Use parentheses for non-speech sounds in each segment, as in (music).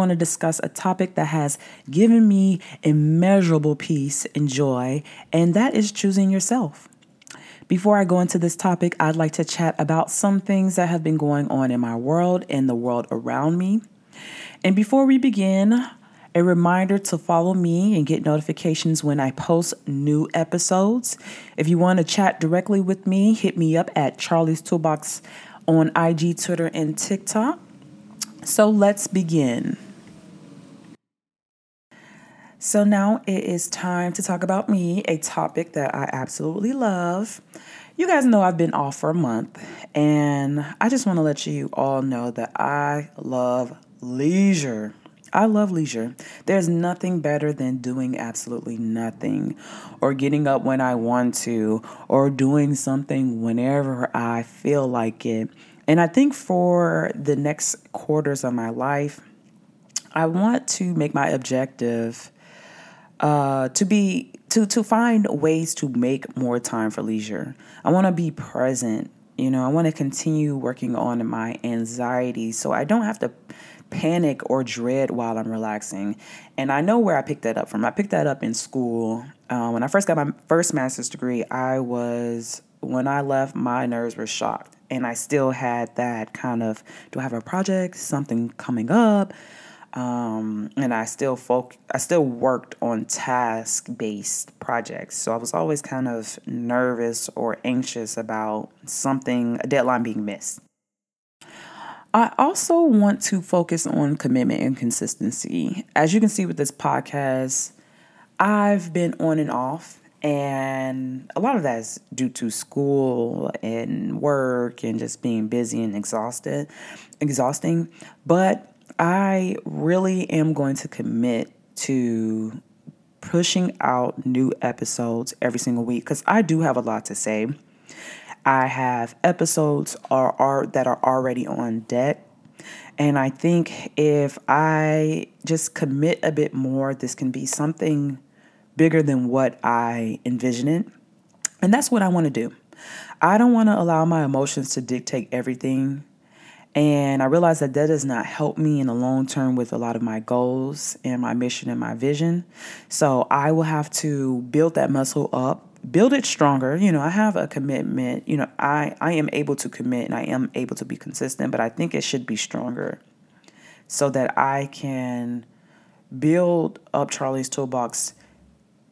going to discuss a topic that has given me immeasurable peace and joy, and that is choosing yourself. Before I go into this topic, I'd like to chat about some things that have been going on in my world and the world around me. And before we begin, a reminder to follow me and get notifications when I post new episodes. If you want to chat directly with me, hit me up at Charlie's Toolbox on IG, Twitter, and TikTok. So let's begin. So now it is time to talk about me, a topic that I absolutely love. You guys know I've been off for a month, and I just want to let you all know that I love leisure. I love leisure. There's nothing better than doing absolutely nothing or getting up when I want to or doing something whenever I feel like it. And I think for the next quarters of my life, I want to make my objective uh, to be to to find ways to make more time for leisure. I want to be present. You know, I want to continue working on my anxiety so I don't have to panic or dread while I'm relaxing. And I know where I picked that up from. I picked that up in school. Uh, when I first got my first master's degree, I was, when I left, my nerves were shocked. And I still had that kind of, do I have a project, something coming up? Um, and I still folk, I still worked on task based projects. So I was always kind of nervous or anxious about something, a deadline being missed. I also want to focus on commitment and consistency. As you can see with this podcast, I've been on and off, and a lot of that is due to school and work and just being busy and exhausted, exhausting. But I really am going to commit to pushing out new episodes every single week because I do have a lot to say. I have episodes are, are that are already on deck. And I think if I just commit a bit more, this can be something bigger than what I envision it. And that's what I want to do. I don't want to allow my emotions to dictate everything. And I realize that that does not help me in the long term with a lot of my goals and my mission and my vision. So I will have to build that muscle up build it stronger you know i have a commitment you know i i am able to commit and i am able to be consistent but i think it should be stronger so that i can build up charlie's toolbox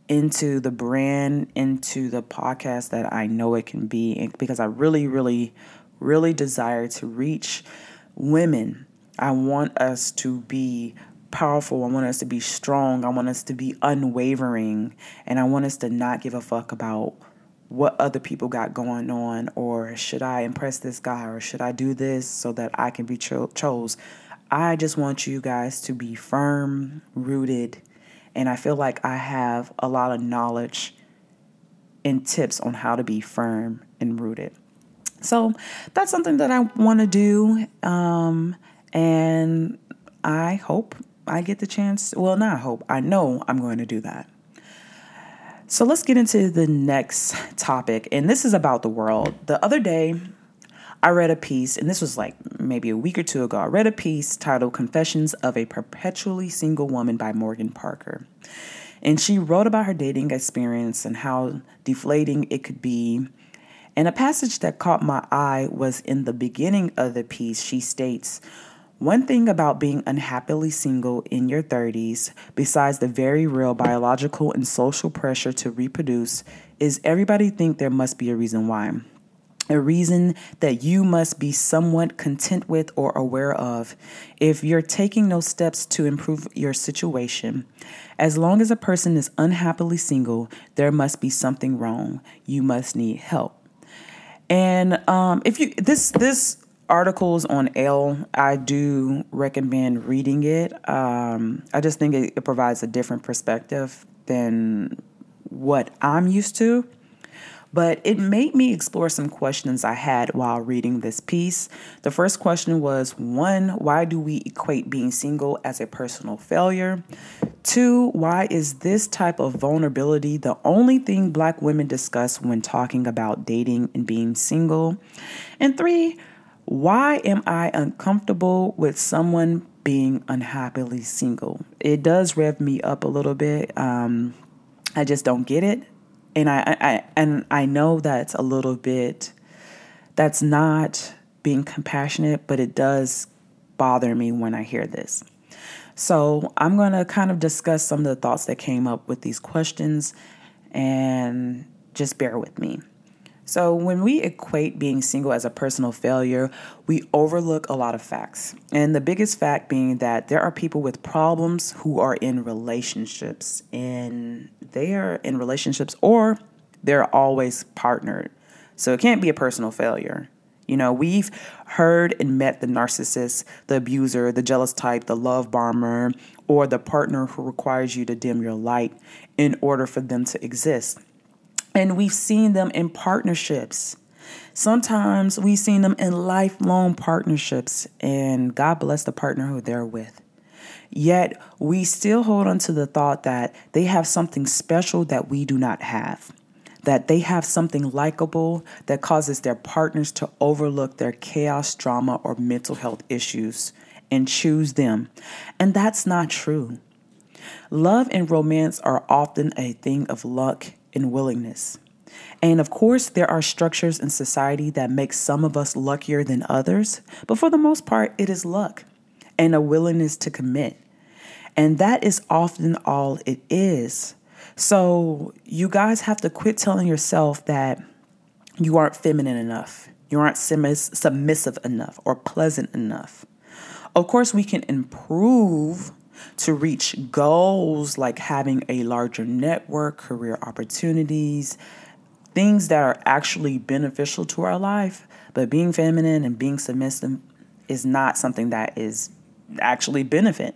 into the brand into the podcast that i know it can be because i really really really desire to reach women i want us to be powerful. I want us to be strong. I want us to be unwavering. And I want us to not give a fuck about what other people got going on or should I impress this guy or should I do this so that I can be cho- chose. I just want you guys to be firm, rooted, and I feel like I have a lot of knowledge and tips on how to be firm and rooted. So that's something that I want to do. Um, and I hope I get the chance, well, not hope, I know I'm going to do that. So let's get into the next topic, and this is about the world. The other day, I read a piece, and this was like maybe a week or two ago. I read a piece titled Confessions of a Perpetually Single Woman by Morgan Parker. And she wrote about her dating experience and how deflating it could be. And a passage that caught my eye was in the beginning of the piece. She states, one thing about being unhappily single in your 30s, besides the very real biological and social pressure to reproduce, is everybody think there must be a reason why. A reason that you must be somewhat content with or aware of. If you're taking no steps to improve your situation, as long as a person is unhappily single, there must be something wrong. You must need help. And um, if you this this articles on Elle, I do recommend reading it. Um, I just think it, it provides a different perspective than what I'm used to. But it made me explore some questions I had while reading this piece. The first question was one, why do we equate being single as a personal failure? Two, why is this type of vulnerability the only thing Black women discuss when talking about dating and being single? And three, why am I uncomfortable with someone being unhappily single. It does rev me up a little bit. Um, I just don't get it, and I, I and I know that's a little bit. That's not being compassionate, but it does bother me when I hear this. So I'm going to kind of discuss some of the thoughts that came up with these questions, and just bear with me. So, when we equate being single as a personal failure, we overlook a lot of facts. And the biggest fact being that there are people with problems who are in relationships, and they are in relationships or they're always partnered. So, it can't be a personal failure. You know, we've heard and met the narcissist, the abuser, the jealous type, the love bomber, or the partner who requires you to dim your light in order for them to exist. And we've seen them in partnerships. Sometimes we've seen them in lifelong partnerships, and God bless the partner who they're with. Yet we still hold on to the thought that they have something special that we do not have, that they have something likable that causes their partners to overlook their chaos, drama, or mental health issues and choose them. And that's not true. Love and romance are often a thing of luck and willingness. And of course, there are structures in society that make some of us luckier than others, but for the most part, it is luck and a willingness to commit. And that is often all it is. So, you guys have to quit telling yourself that you aren't feminine enough, you aren't submissive enough, or pleasant enough. Of course, we can improve to reach goals like having a larger network, career opportunities, things that are actually beneficial to our life. But being feminine and being submissive is not something that is actually benefit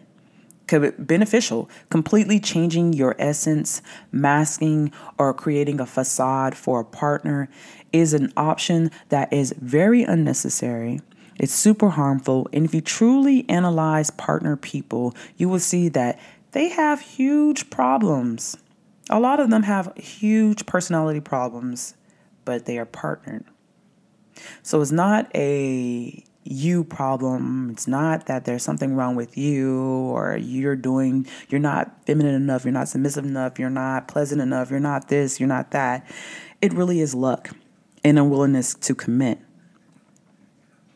beneficial completely changing your essence masking or creating a facade for a partner is an option that is very unnecessary it's super harmful. And if you truly analyze partner people, you will see that they have huge problems. A lot of them have huge personality problems, but they are partnered. So it's not a you problem. It's not that there's something wrong with you or you're doing, you're not feminine enough, you're not submissive enough, you're not pleasant enough, you're not this, you're not that. It really is luck and a willingness to commit.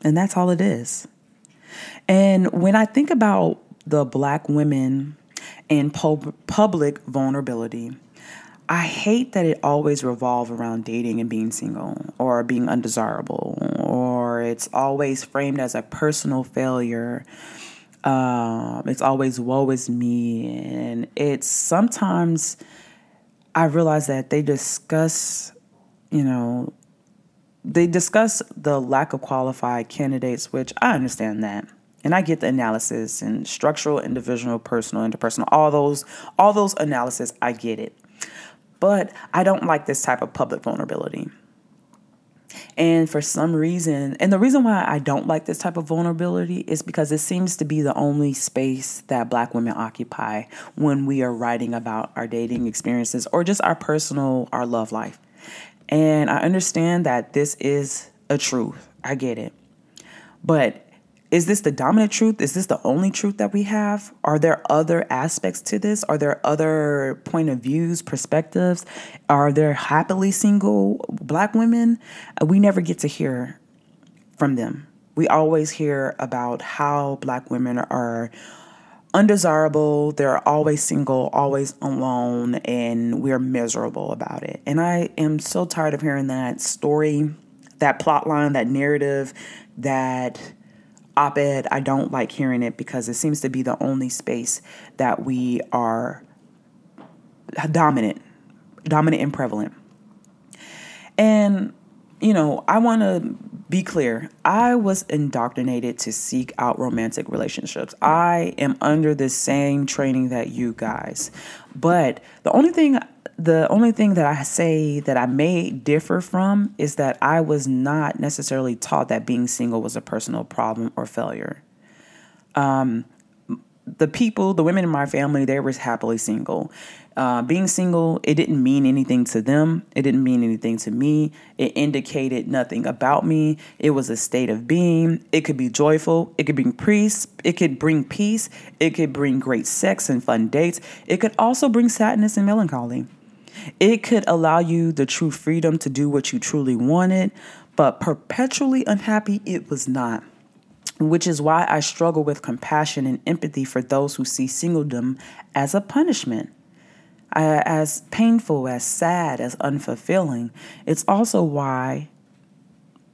And that's all it is. And when I think about the black women and pub- public vulnerability, I hate that it always revolves around dating and being single or being undesirable, or it's always framed as a personal failure. Um, it's always woe is me. And it's sometimes I realize that they discuss, you know, they discuss the lack of qualified candidates, which I understand that. And I get the analysis and structural, individual, personal, interpersonal, all those, all those analysis, I get it. But I don't like this type of public vulnerability. And for some reason, and the reason why I don't like this type of vulnerability is because it seems to be the only space that black women occupy when we are writing about our dating experiences or just our personal, our love life. And I understand that this is a truth. I get it. But is this the dominant truth? Is this the only truth that we have? Are there other aspects to this? Are there other point of views, perspectives? Are there happily single black women? Uh, we never get to hear from them. We always hear about how black women are undesirable. They're always single, always alone, and we're miserable about it. And I am so tired of hearing that story, that plot line, that narrative, that op ed. I don't like hearing it because it seems to be the only space that we are dominant, dominant and prevalent. And, you know, I want to be clear, I was indoctrinated to seek out romantic relationships. I am under the same training that you guys. But the only thing the only thing that I say that I may differ from is that I was not necessarily taught that being single was a personal problem or failure. Um, the people, the women in my family, they were happily single. Uh, being single, it didn't mean anything to them. It didn't mean anything to me. It indicated nothing about me. It was a state of being. It could be joyful. It could bring peace. It could bring peace. It could bring great sex and fun dates. It could also bring sadness and melancholy. It could allow you the true freedom to do what you truly wanted, but perpetually unhappy, it was not which is why I struggle with compassion and empathy for those who see singledom as a punishment. As painful, as sad, as unfulfilling. It's also why,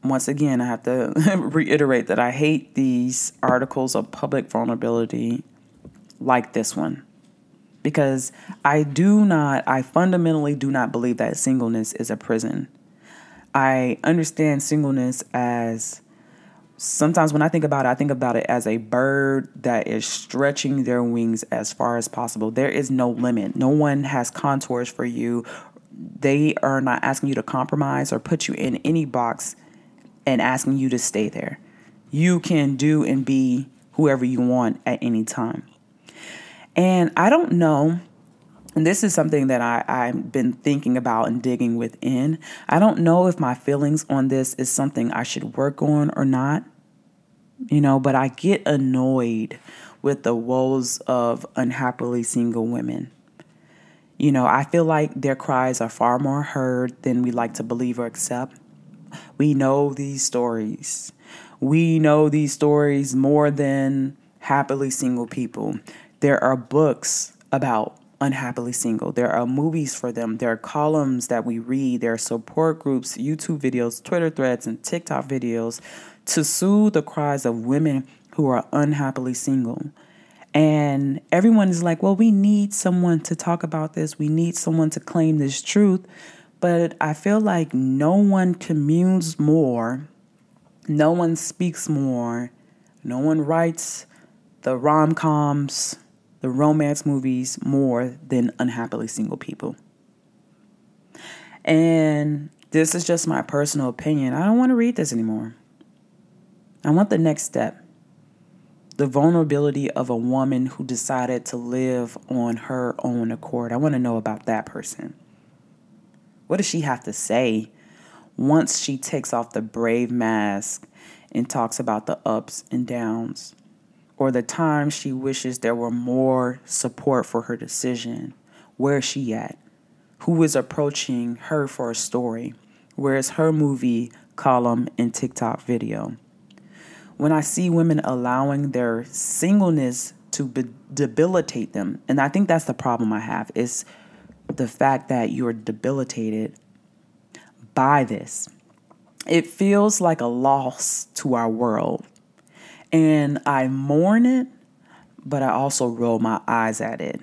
once again, I have to (laughs) reiterate that I hate these articles of public vulnerability like this one. Because I do not, I fundamentally do not believe that singleness is a prison. I understand singleness as sometimes when I think about it, I think about it as a bird that is stretching their wings as far as possible. There is no limit. No one has contours for you. They are not asking you to compromise or put you in any box and asking you to stay there. You can do and be whoever you want at any time. And I don't know and this is something that I, I've been thinking about and digging within. I don't know if my feelings on this is something I should work on or not you know, but I get annoyed with the woes of unhappily single women. You know, I feel like their cries are far more heard than we like to believe or accept. We know these stories. We know these stories more than happily single people. There are books about unhappily single. There are movies for them. There are columns that we read. There are support groups, YouTube videos, Twitter threads, and TikTok videos to soothe the cries of women who are unhappily single. And everyone is like, well, we need someone to talk about this. We need someone to claim this truth. But I feel like no one communes more, no one speaks more, no one writes the rom coms, the romance movies more than unhappily single people. And this is just my personal opinion. I don't want to read this anymore. I want the next step the vulnerability of a woman who decided to live on her own accord. I want to know about that person. What does she have to say once she takes off the brave mask and talks about the ups and downs, or the times she wishes there were more support for her decision? Where is she at? Who is approaching her for a story? Where is her movie, column, and TikTok video? When I see women allowing their singleness to be- debilitate them, and I think that's the problem I have is the fact that you're debilitated by this. It feels like a loss to our world. And I mourn it, but I also roll my eyes at it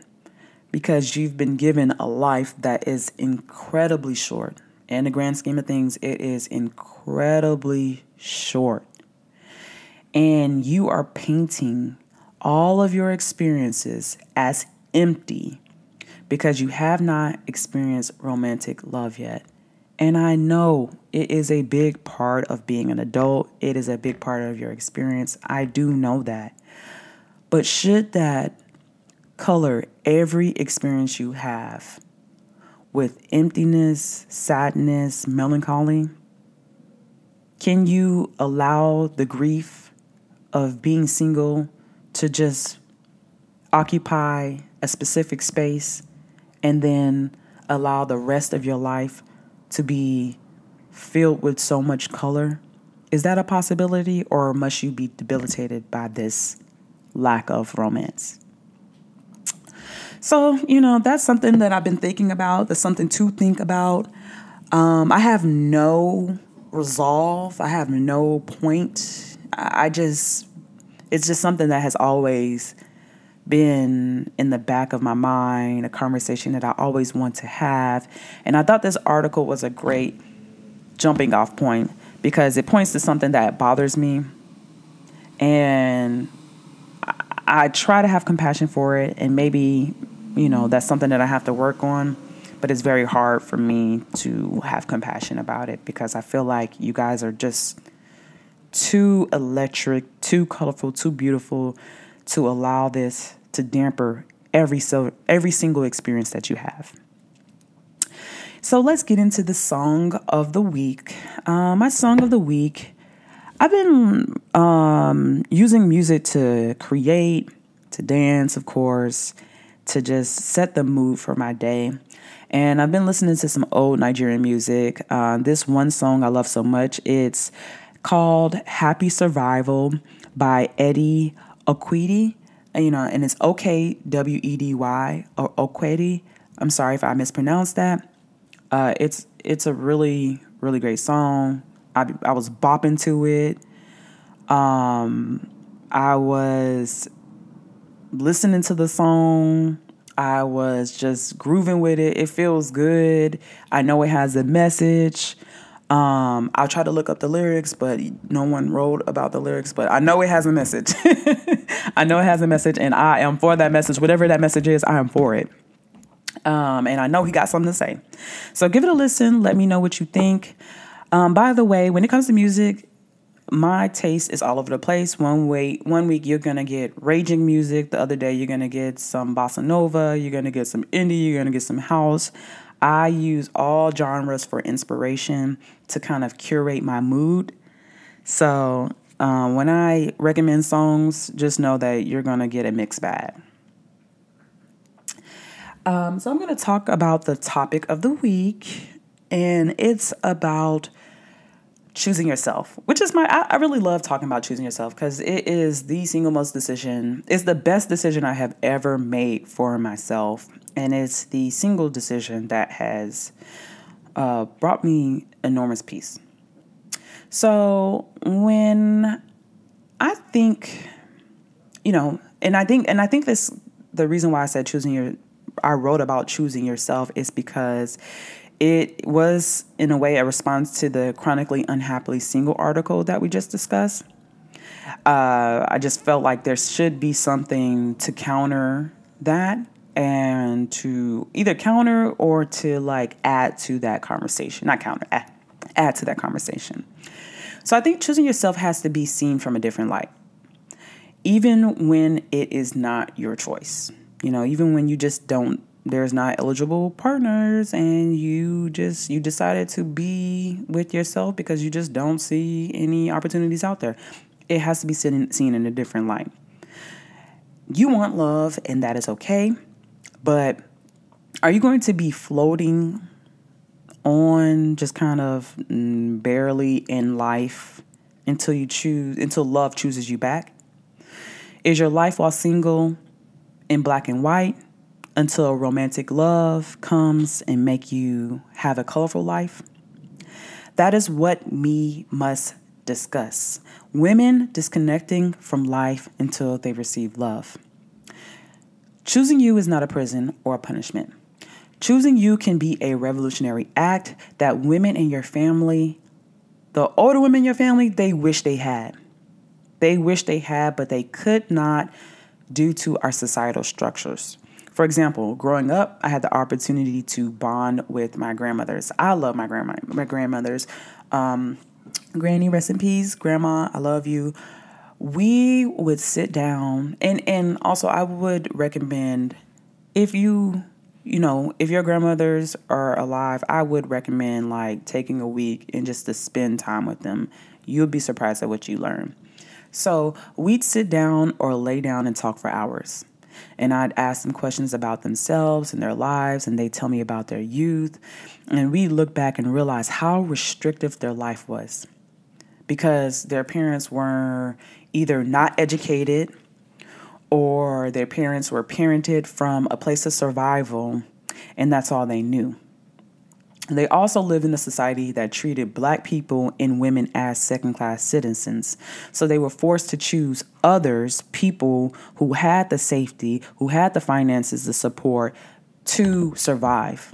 because you've been given a life that is incredibly short. In the grand scheme of things, it is incredibly short and you are painting all of your experiences as empty because you have not experienced romantic love yet. And I know it is a big part of being an adult, it is a big part of your experience. I do know that. But should that color every experience you have with emptiness, sadness, melancholy? Can you allow the grief of being single to just occupy a specific space and then allow the rest of your life to be filled with so much color? Is that a possibility, or must you be debilitated by this lack of romance? So, you know, that's something that I've been thinking about. That's something to think about. Um, I have no resolve, I have no point I just, it's just something that has always been in the back of my mind, a conversation that I always want to have. And I thought this article was a great jumping off point because it points to something that bothers me. And I, I try to have compassion for it. And maybe, you know, that's something that I have to work on. But it's very hard for me to have compassion about it because I feel like you guys are just too electric, too colorful, too beautiful to allow this to damper every so every single experience that you have. So let's get into the song of the week. Uh, my song of the week. I've been um, using music to create, to dance, of course, to just set the mood for my day. And I've been listening to some old Nigerian music. Uh, this one song I love so much. It's called Happy Survival by Eddie Okwedy. You know, and it's O K W E D Y or Okwedy. I'm sorry if I mispronounced that. Uh, it's it's a really really great song. I I was bopping to it. Um, I was listening to the song. I was just grooving with it. It feels good. I know it has a message. Um, I'll try to look up the lyrics, but no one wrote about the lyrics. But I know it has a message. (laughs) I know it has a message, and I am for that message. Whatever that message is, I am for it. Um, and I know he got something to say. So give it a listen. Let me know what you think. Um, by the way, when it comes to music, my taste is all over the place. One way, one week you're gonna get raging music. The other day you're gonna get some bossa nova. You're gonna get some indie. You're gonna get some house. I use all genres for inspiration to kind of curate my mood. So um, when I recommend songs, just know that you're gonna get a mixed bag. Um, so I'm gonna talk about the topic of the week, and it's about choosing yourself, which is my, I, I really love talking about choosing yourself because it is the single most decision, it's the best decision I have ever made for myself. And it's the single decision that has uh, brought me enormous peace. So when I think, you know, and I think, and I think this, the reason why I said choosing your, I wrote about choosing yourself is because it was, in a way, a response to the chronically unhappily single article that we just discussed. Uh, I just felt like there should be something to counter that and to either counter or to like add to that conversation. Not counter, add, add to that conversation. So I think choosing yourself has to be seen from a different light, even when it is not your choice. You know, even when you just don't there's not eligible partners and you just you decided to be with yourself because you just don't see any opportunities out there it has to be seen, seen in a different light you want love and that is okay but are you going to be floating on just kind of mm, barely in life until you choose until love chooses you back is your life while single in black and white until romantic love comes and make you have a colorful life. That is what we must discuss. Women disconnecting from life until they receive love. Choosing you is not a prison or a punishment. Choosing you can be a revolutionary act that women in your family, the older women in your family, they wish they had. They wish they had, but they could not due to our societal structures. For example, growing up, I had the opportunity to bond with my grandmothers. I love my grandma, my grandmothers. Um, Granny, rest in peace, Grandma. I love you. We would sit down, and and also I would recommend if you you know if your grandmothers are alive, I would recommend like taking a week and just to spend time with them. You'll be surprised at what you learn. So we'd sit down or lay down and talk for hours and I'd ask them questions about themselves and their lives, and they tell me about their youth. And we look back and realize how restrictive their life was because their parents were either not educated or their parents were parented from a place of survival, and that's all they knew. They also lived in a society that treated black people and women as second class citizens. So they were forced to choose others, people who had the safety, who had the finances, the support to survive.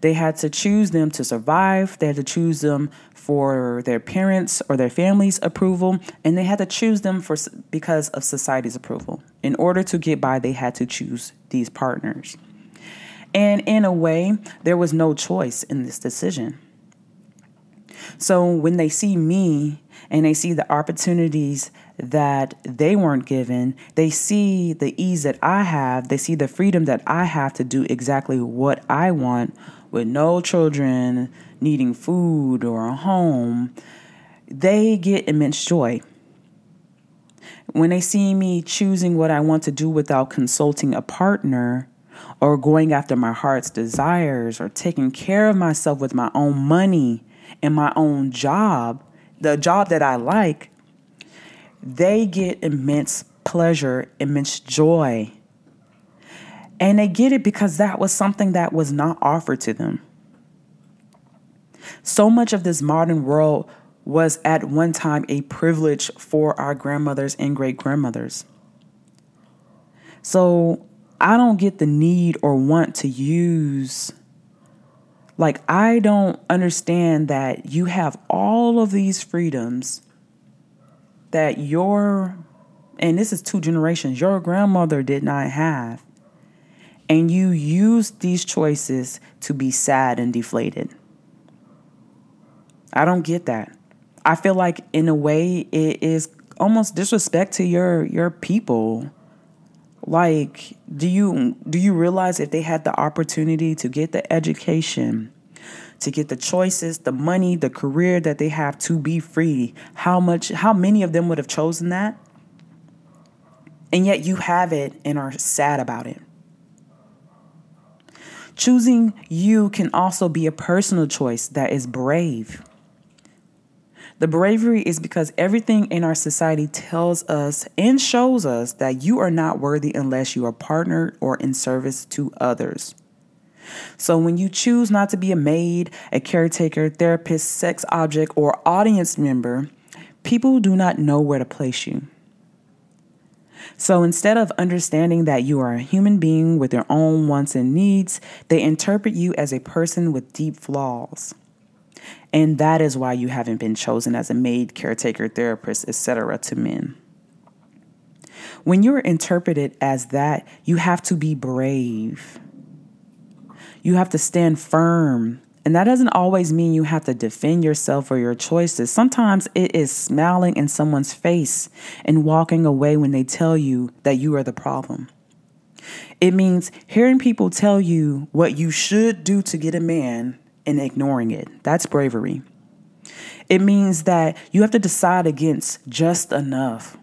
They had to choose them to survive. They had to choose them for their parents or their family's approval, and they had to choose them for because of society's approval. In order to get by, they had to choose these partners. And in a way, there was no choice in this decision. So when they see me and they see the opportunities that they weren't given, they see the ease that I have, they see the freedom that I have to do exactly what I want with no children needing food or a home, they get immense joy. When they see me choosing what I want to do without consulting a partner, or going after my heart's desires, or taking care of myself with my own money and my own job, the job that I like, they get immense pleasure, immense joy. And they get it because that was something that was not offered to them. So much of this modern world was at one time a privilege for our grandmothers and great grandmothers. So I don't get the need or want to use, like, I don't understand that you have all of these freedoms that your, and this is two generations, your grandmother did not have. And you use these choices to be sad and deflated. I don't get that. I feel like in a way it is almost disrespect to your your people. Like, do you do you realize if they had the opportunity to get the education, to get the choices, the money, the career that they have to be free, how much how many of them would have chosen that? And yet you have it and are sad about it. Choosing you can also be a personal choice that is brave. The bravery is because everything in our society tells us and shows us that you are not worthy unless you are partnered or in service to others. So when you choose not to be a maid, a caretaker, therapist, sex object, or audience member, people do not know where to place you. So instead of understanding that you are a human being with your own wants and needs, they interpret you as a person with deep flaws. And that is why you haven't been chosen as a maid, caretaker, therapist, etc. to men. When you're interpreted as that, you have to be brave. You have to stand firm. And that doesn't always mean you have to defend yourself or your choices. Sometimes it is smiling in someone's face and walking away when they tell you that you are the problem. It means hearing people tell you what you should do to get a man and ignoring it. That's bravery. It means that you have to decide against just enough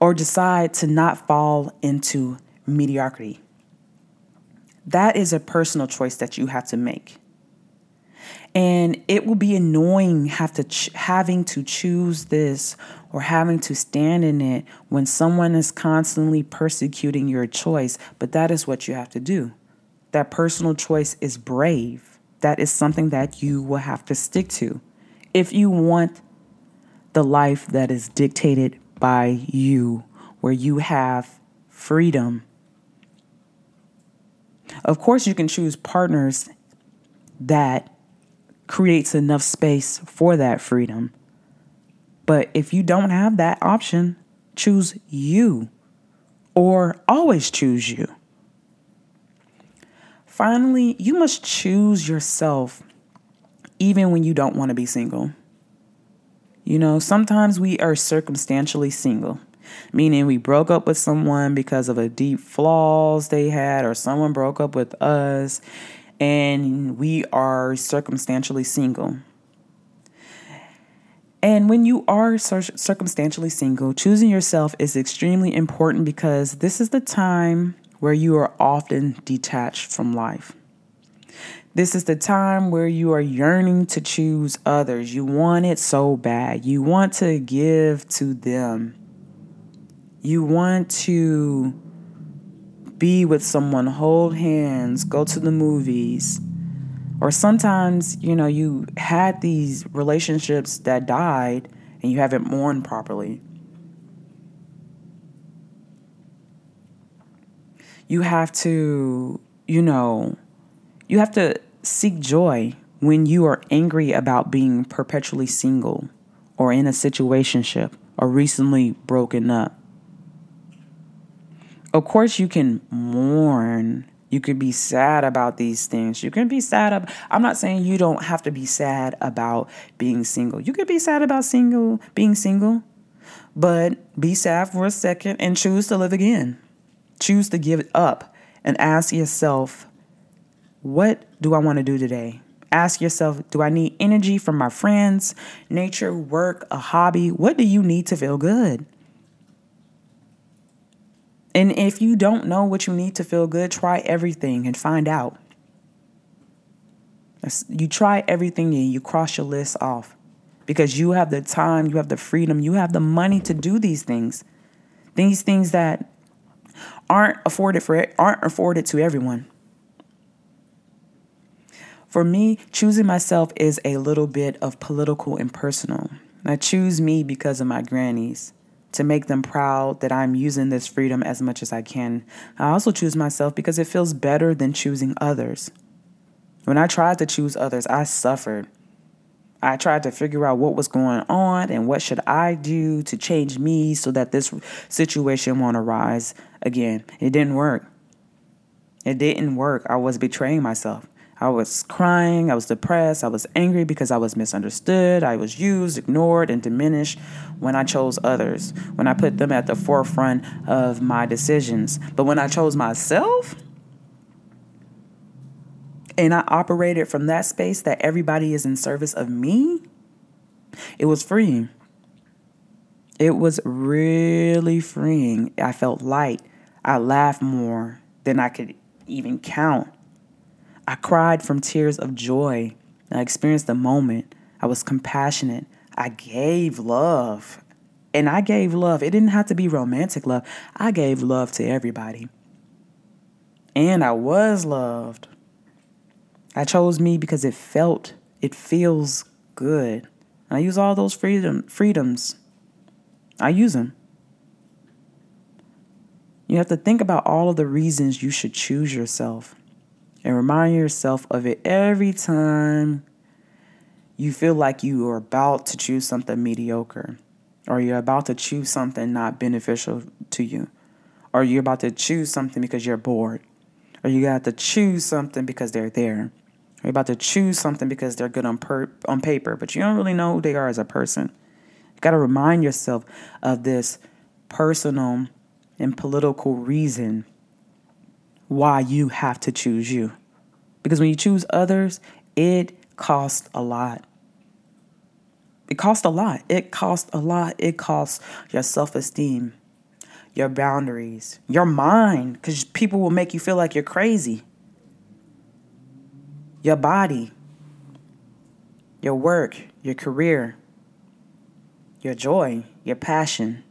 or decide to not fall into mediocrity. That is a personal choice that you have to make. And it will be annoying have to ch- having to choose this or having to stand in it when someone is constantly persecuting your choice, but that is what you have to do. That personal choice is brave that is something that you will have to stick to if you want the life that is dictated by you, where you have freedom. Of course, you can choose partners that creates enough space for that freedom. But if you don't have that option, choose you or always choose you. Finally, you must choose yourself even when you don't want to be single. You know, sometimes we are circumstantially single, meaning we broke up with someone because of a deep flaws they had, or someone broke up with us, and we are circumstantially single. And when you are circumstantially single, choosing yourself is extremely important because this is the time where you are often detached from life. This is the time where you are yearning to choose others. You want it so bad. You want to give to them. You want to be with someone, hold hands, go to the movies. Or sometimes, you know, you had these relationships that died and you haven't mourned properly. you have to, you know, you have to seek joy when you are angry about being perpetually single or in a situationship or recently broken up. Of course, you can mourn You could be sad about these things. You can be sad. Ab- I'm not saying you don't have to be sad about being single. You could be sad about single being single, but be sad for a second and choose to live again. Choose to give it up and ask yourself, what do I want to do today? Ask yourself, do I need energy from my friends, nature, work, a hobby? What do you need to feel good? And if you don't know what you need to feel good, try everything and find out. You try everything and you cross your list off because you have the time, you have the freedom, you have the money to do these things. These things that aren't afforded for aren't afforded to everyone. For me, choosing myself is a little bit of political and personal. I choose me because of my grannies to make them proud that I'm using this freedom as much as I can. I also choose myself because it feels better than choosing others. When I tried to choose others, I suffered. I tried to figure out what was going on and what should I do to change me so that this situation won't arise again. It didn't work. It didn't work. I was betraying myself. I was crying, I was depressed, I was angry because I was misunderstood, I was used, ignored, and diminished when I chose others, when I put them at the forefront of my decisions. But when I chose myself, and I operated from that space that everybody is in service of me, it was freeing. It was really freeing. I felt light. I laughed more than I could even count. I cried from tears of joy. I experienced the moment. I was compassionate. I gave love. And I gave love. It didn't have to be romantic love. I gave love to everybody. And I was loved. I chose me because it felt, it feels good. I use all those freedom freedoms. I use them. You have to think about all of the reasons you should choose yourself and remind yourself of it every time you feel like you are about to choose something mediocre or you're about to choose something not beneficial to you or you're about to choose something because you're bored or you got to choose something because they're there or you're about to choose something because they're good on per- on paper but you don't really know who they are as a person. You got to remind yourself of this personal and political reason why you have to choose you. Because when you choose others, it costs a lot. It costs a lot. It costs a lot. It costs your self esteem, your boundaries, your mind, because people will make you feel like you're crazy. Your body, your work, your career, your joy, your passion,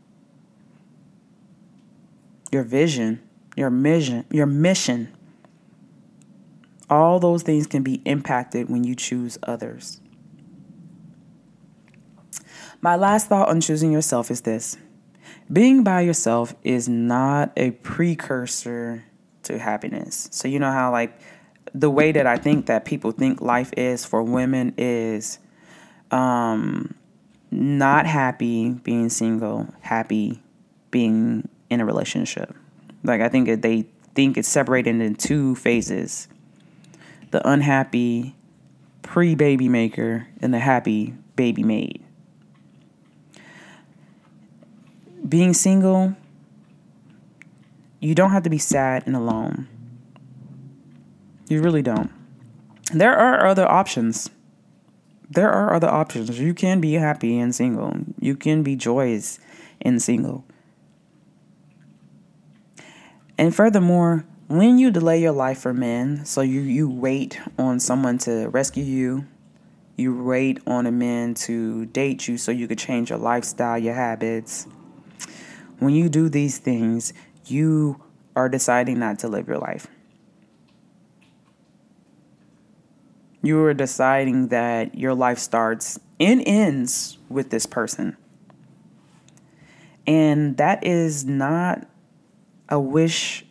your vision your mission, your mission. All those things can be impacted when you choose others. My last thought on choosing yourself is this being by yourself is not a precursor to happiness. So, you know how, like, the way that I think that people think life is for women is um, not happy being single, happy being in a relationship. Like I think they think it's separated in two phases: the unhappy pre-baby maker and the happy baby made. Being single, you don't have to be sad and alone. You really don't. There are other options. There are other options. You can be happy and single. You can be joyous and single. And furthermore, when you delay your life for men, so you, you wait on someone to rescue you, you wait on a man to date you so you could change your lifestyle, your habits. When you do these things, you are deciding not to live your life. You are deciding that your life starts and ends with this person. And that is not a wish,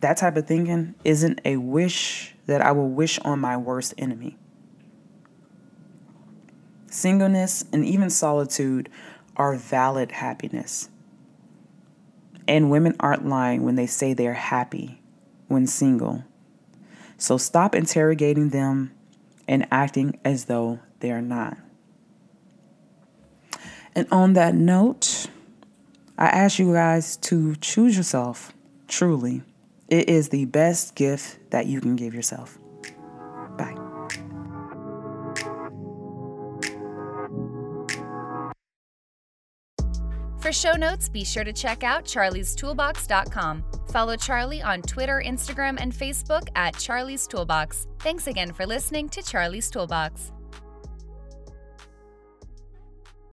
that type of thinking isn't a wish that I will wish on my worst enemy. Singleness and even solitude are valid happiness. And women aren't lying when they say they're happy when single. So stop interrogating them and acting as though they are not. And on that note, I ask you guys to choose yourself truly. It is the best gift that you can give yourself. Bye. For show notes, be sure to check out charliestoolbox.com. Follow Charlie on Twitter, Instagram, and Facebook at Charlie's Toolbox. Thanks again for listening to Charlie's Toolbox.